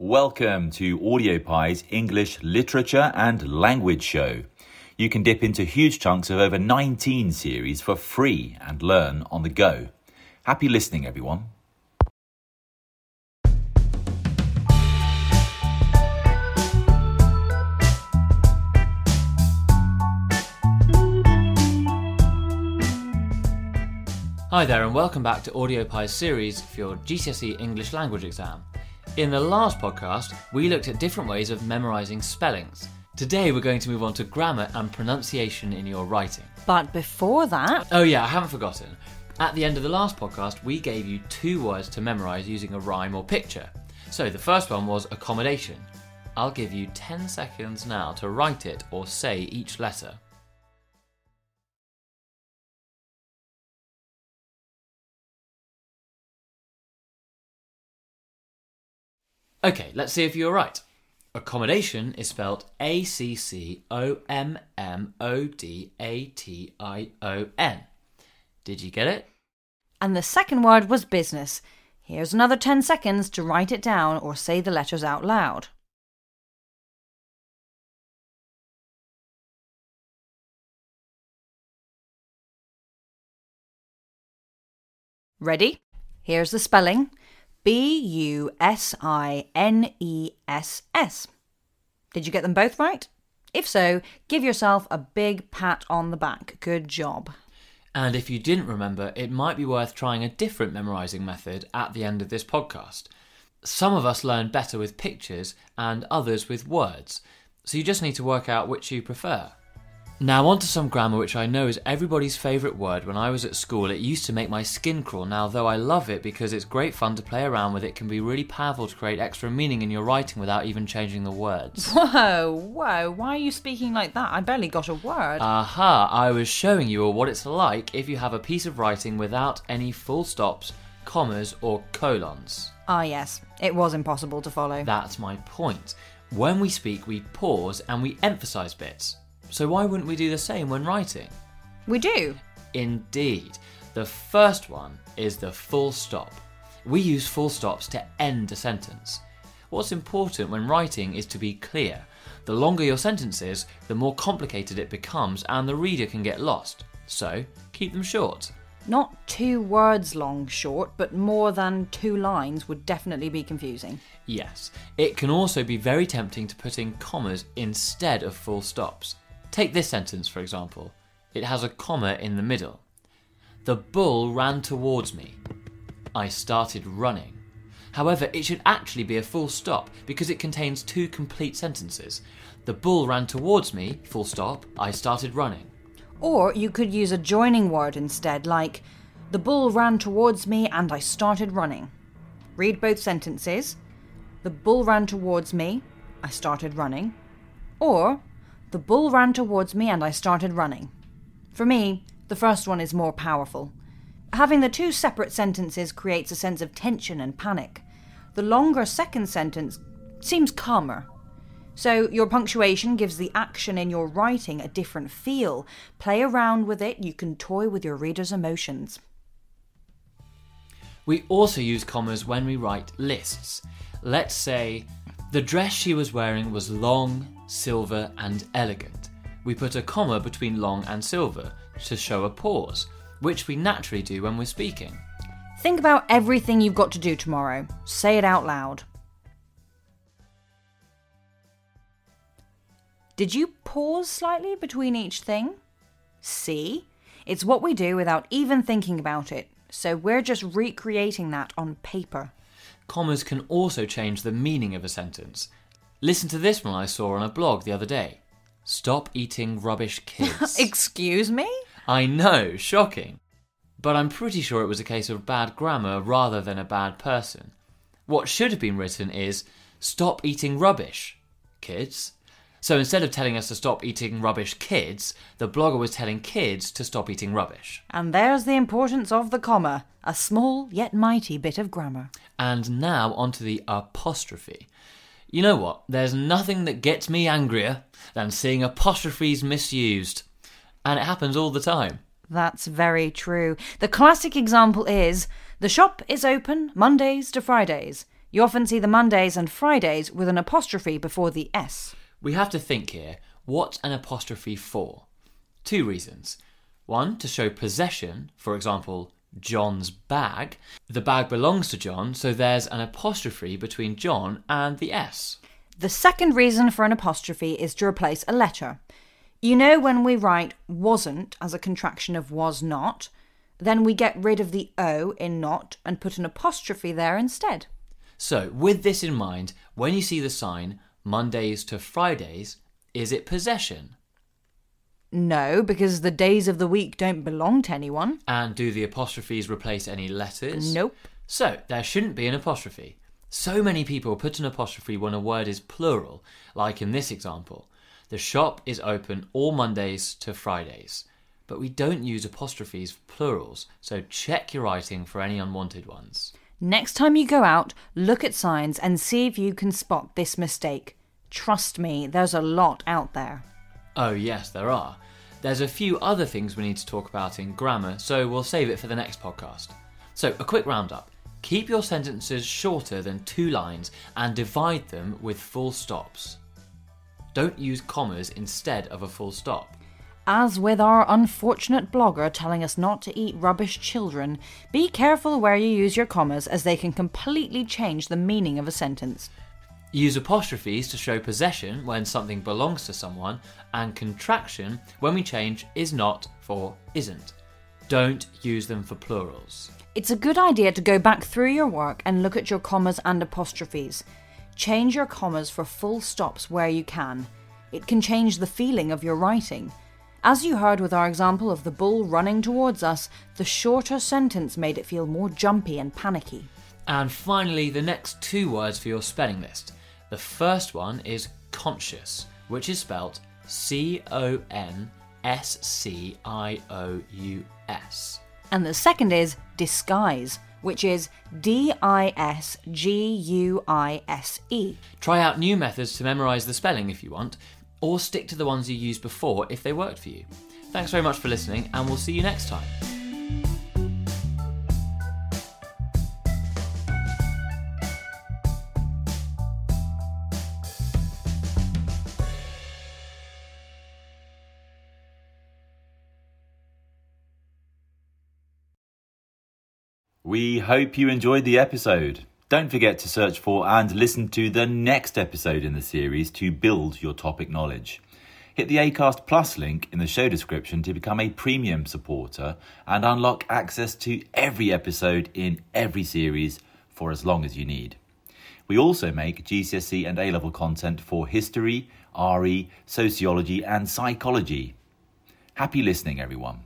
Welcome to Audiopi's English Literature and Language Show. You can dip into huge chunks of over 19 series for free and learn on the go. Happy listening, everyone. Hi there, and welcome back to Audiopi's series for your GCSE English language exam. In the last podcast, we looked at different ways of memorising spellings. Today, we're going to move on to grammar and punctuation in your writing. But before that, Oh, yeah, I haven't forgotten. At the end of the last podcast, we gave you two words to memorise using a rhyme or picture. So the first one was accommodation. I'll give you 10 seconds now to write it or say each letter. Okay, let's see if you're right. Accommodation is spelled A C C O M M O D A T I O N. Did you get it? and the second word was business. Here's another 10 seconds to write it down or say the letters out loud. Ready? Here's the spelling B U S I N E S S. Did you get them both right? If so, give yourself a big pat on the back. Good job. And if you didn't remember, it might be worth trying a different memorizing method at the end of this podcast. Some of us learn better with pictures and others with words, so you just need to work out which you prefer. Now, on to some grammar, which I know is everybody's favourite word. When I was at school, it used to make my skin crawl. Now, though I love it because it's great fun to play around with, it can be really powerful to create extra meaning in your writing without even changing the words. Whoa, whoa, why are you speaking like that? I barely got a word. Aha, I was showing you all what it's like if you have a piece of writing without any full stops, commas, or colons. ah, yes, it was impossible to follow. That's my point. When we speak, we pause and we emphasize bits. So why wouldn't we do the same when writing? we do. Indeed. The first one is the full stop. We use full stops to end a sentence. What's important when writing is to be clear. The longer your sentence is, the more complicated it becomes and the reader can get lost. So, keep them short. Not two words long short, but more than two lines would definitely be confusing. Yes, it can also be very tempting to put in commas instead of full stops. Take this sentence, for example. It has a comma in the middle. The bull ran towards me. I started running. However, it should actually be a full stop because it contains two complete sentences. The bull ran towards me, full stop, I started running. Or you could use a joining word instead, like, the bull ran towards me and I started running. Read both sentences. The bull ran towards me, I started running. Or, the bull ran towards me and I started running. For me, the first one is more powerful. Having the two separate sentences creates a sense of tension and panic. The longer second sentence seems calmer. So, your punctuation gives the action in your writing a different feel. Play around with it, you can toy with your reader's emotions. We also use commas when we write lists. Let's say, the dress she was wearing was long, silver, and elegant. We put a comma between long and silver to show a pause, which we naturally do when we're speaking. Think about everything you've got to do tomorrow. Say it out loud. Did you pause slightly between each thing? See? It's what we do without even thinking about it, so we're just recreating that on paper. Commas can also change the meaning of a sentence. Listen to this one I saw on a blog the other day. Stop eating rubbish kids. Excuse me? I know, shocking. But I'm pretty sure it was a case of bad grammar rather than a bad person. What should have been written is stop eating rubbish, kids. So instead of telling us to stop eating rubbish kids, the blogger was telling kids to stop eating rubbish. And there's the importance of the comma, a small yet mighty bit of grammar. And now onto the apostrophe. You know what? There's nothing that gets me angrier than seeing apostrophes misused. And it happens all the time. That's very true. The classic example is the shop is open Mondays to Fridays. You often see the Mondays and Fridays with an apostrophe before the S. We have to think here what's an apostrophe for? Two reasons. One, to show possession, for example, John's bag. The bag belongs to John, so there's an apostrophe between John and the S. The second reason for an apostrophe is to replace a letter. You know, when we write wasn't as a contraction of was not, then we get rid of the O in not and put an apostrophe there instead. So, with this in mind, when you see the sign Mondays to Fridays, is it possession? No, because the days of the week don't belong to anyone. And do the apostrophes replace any letters? Nope. So, there shouldn't be an apostrophe. So many people put an apostrophe when a word is plural, like in this example. The shop is open all Mondays to Fridays. But we don't use apostrophes for plurals, so check your writing for any unwanted ones. Next time you go out, look at signs and see if you can spot this mistake. Trust me, there's a lot out there. Oh, yes, there are. There's a few other things we need to talk about in grammar, so we'll save it for the next podcast. So, a quick roundup. Keep your sentences shorter than two lines and divide them with full stops. Don't use commas instead of a full stop. As with our unfortunate blogger telling us not to eat rubbish children, be careful where you use your commas as they can completely change the meaning of a sentence. Use apostrophes to show possession when something belongs to someone, and contraction when we change is not for isn't. Don't use them for plurals. It's a good idea to go back through your work and look at your commas and apostrophes. Change your commas for full stops where you can. It can change the feeling of your writing. As you heard with our example of the bull running towards us, the shorter sentence made it feel more jumpy and panicky. And finally, the next two words for your spelling list. The first one is conscious, which is spelt C O N S C I O U S. And the second is disguise, which is D I S G U I S E. Try out new methods to memorize the spelling if you want, or stick to the ones you used before if they worked for you. Thanks very much for listening, and we'll see you next time. We hope you enjoyed the episode. Don't forget to search for and listen to the next episode in the series to build your topic knowledge. Hit the ACAST Plus link in the show description to become a premium supporter and unlock access to every episode in every series for as long as you need. We also make GCSE and A level content for history, RE, sociology, and psychology. Happy listening, everyone.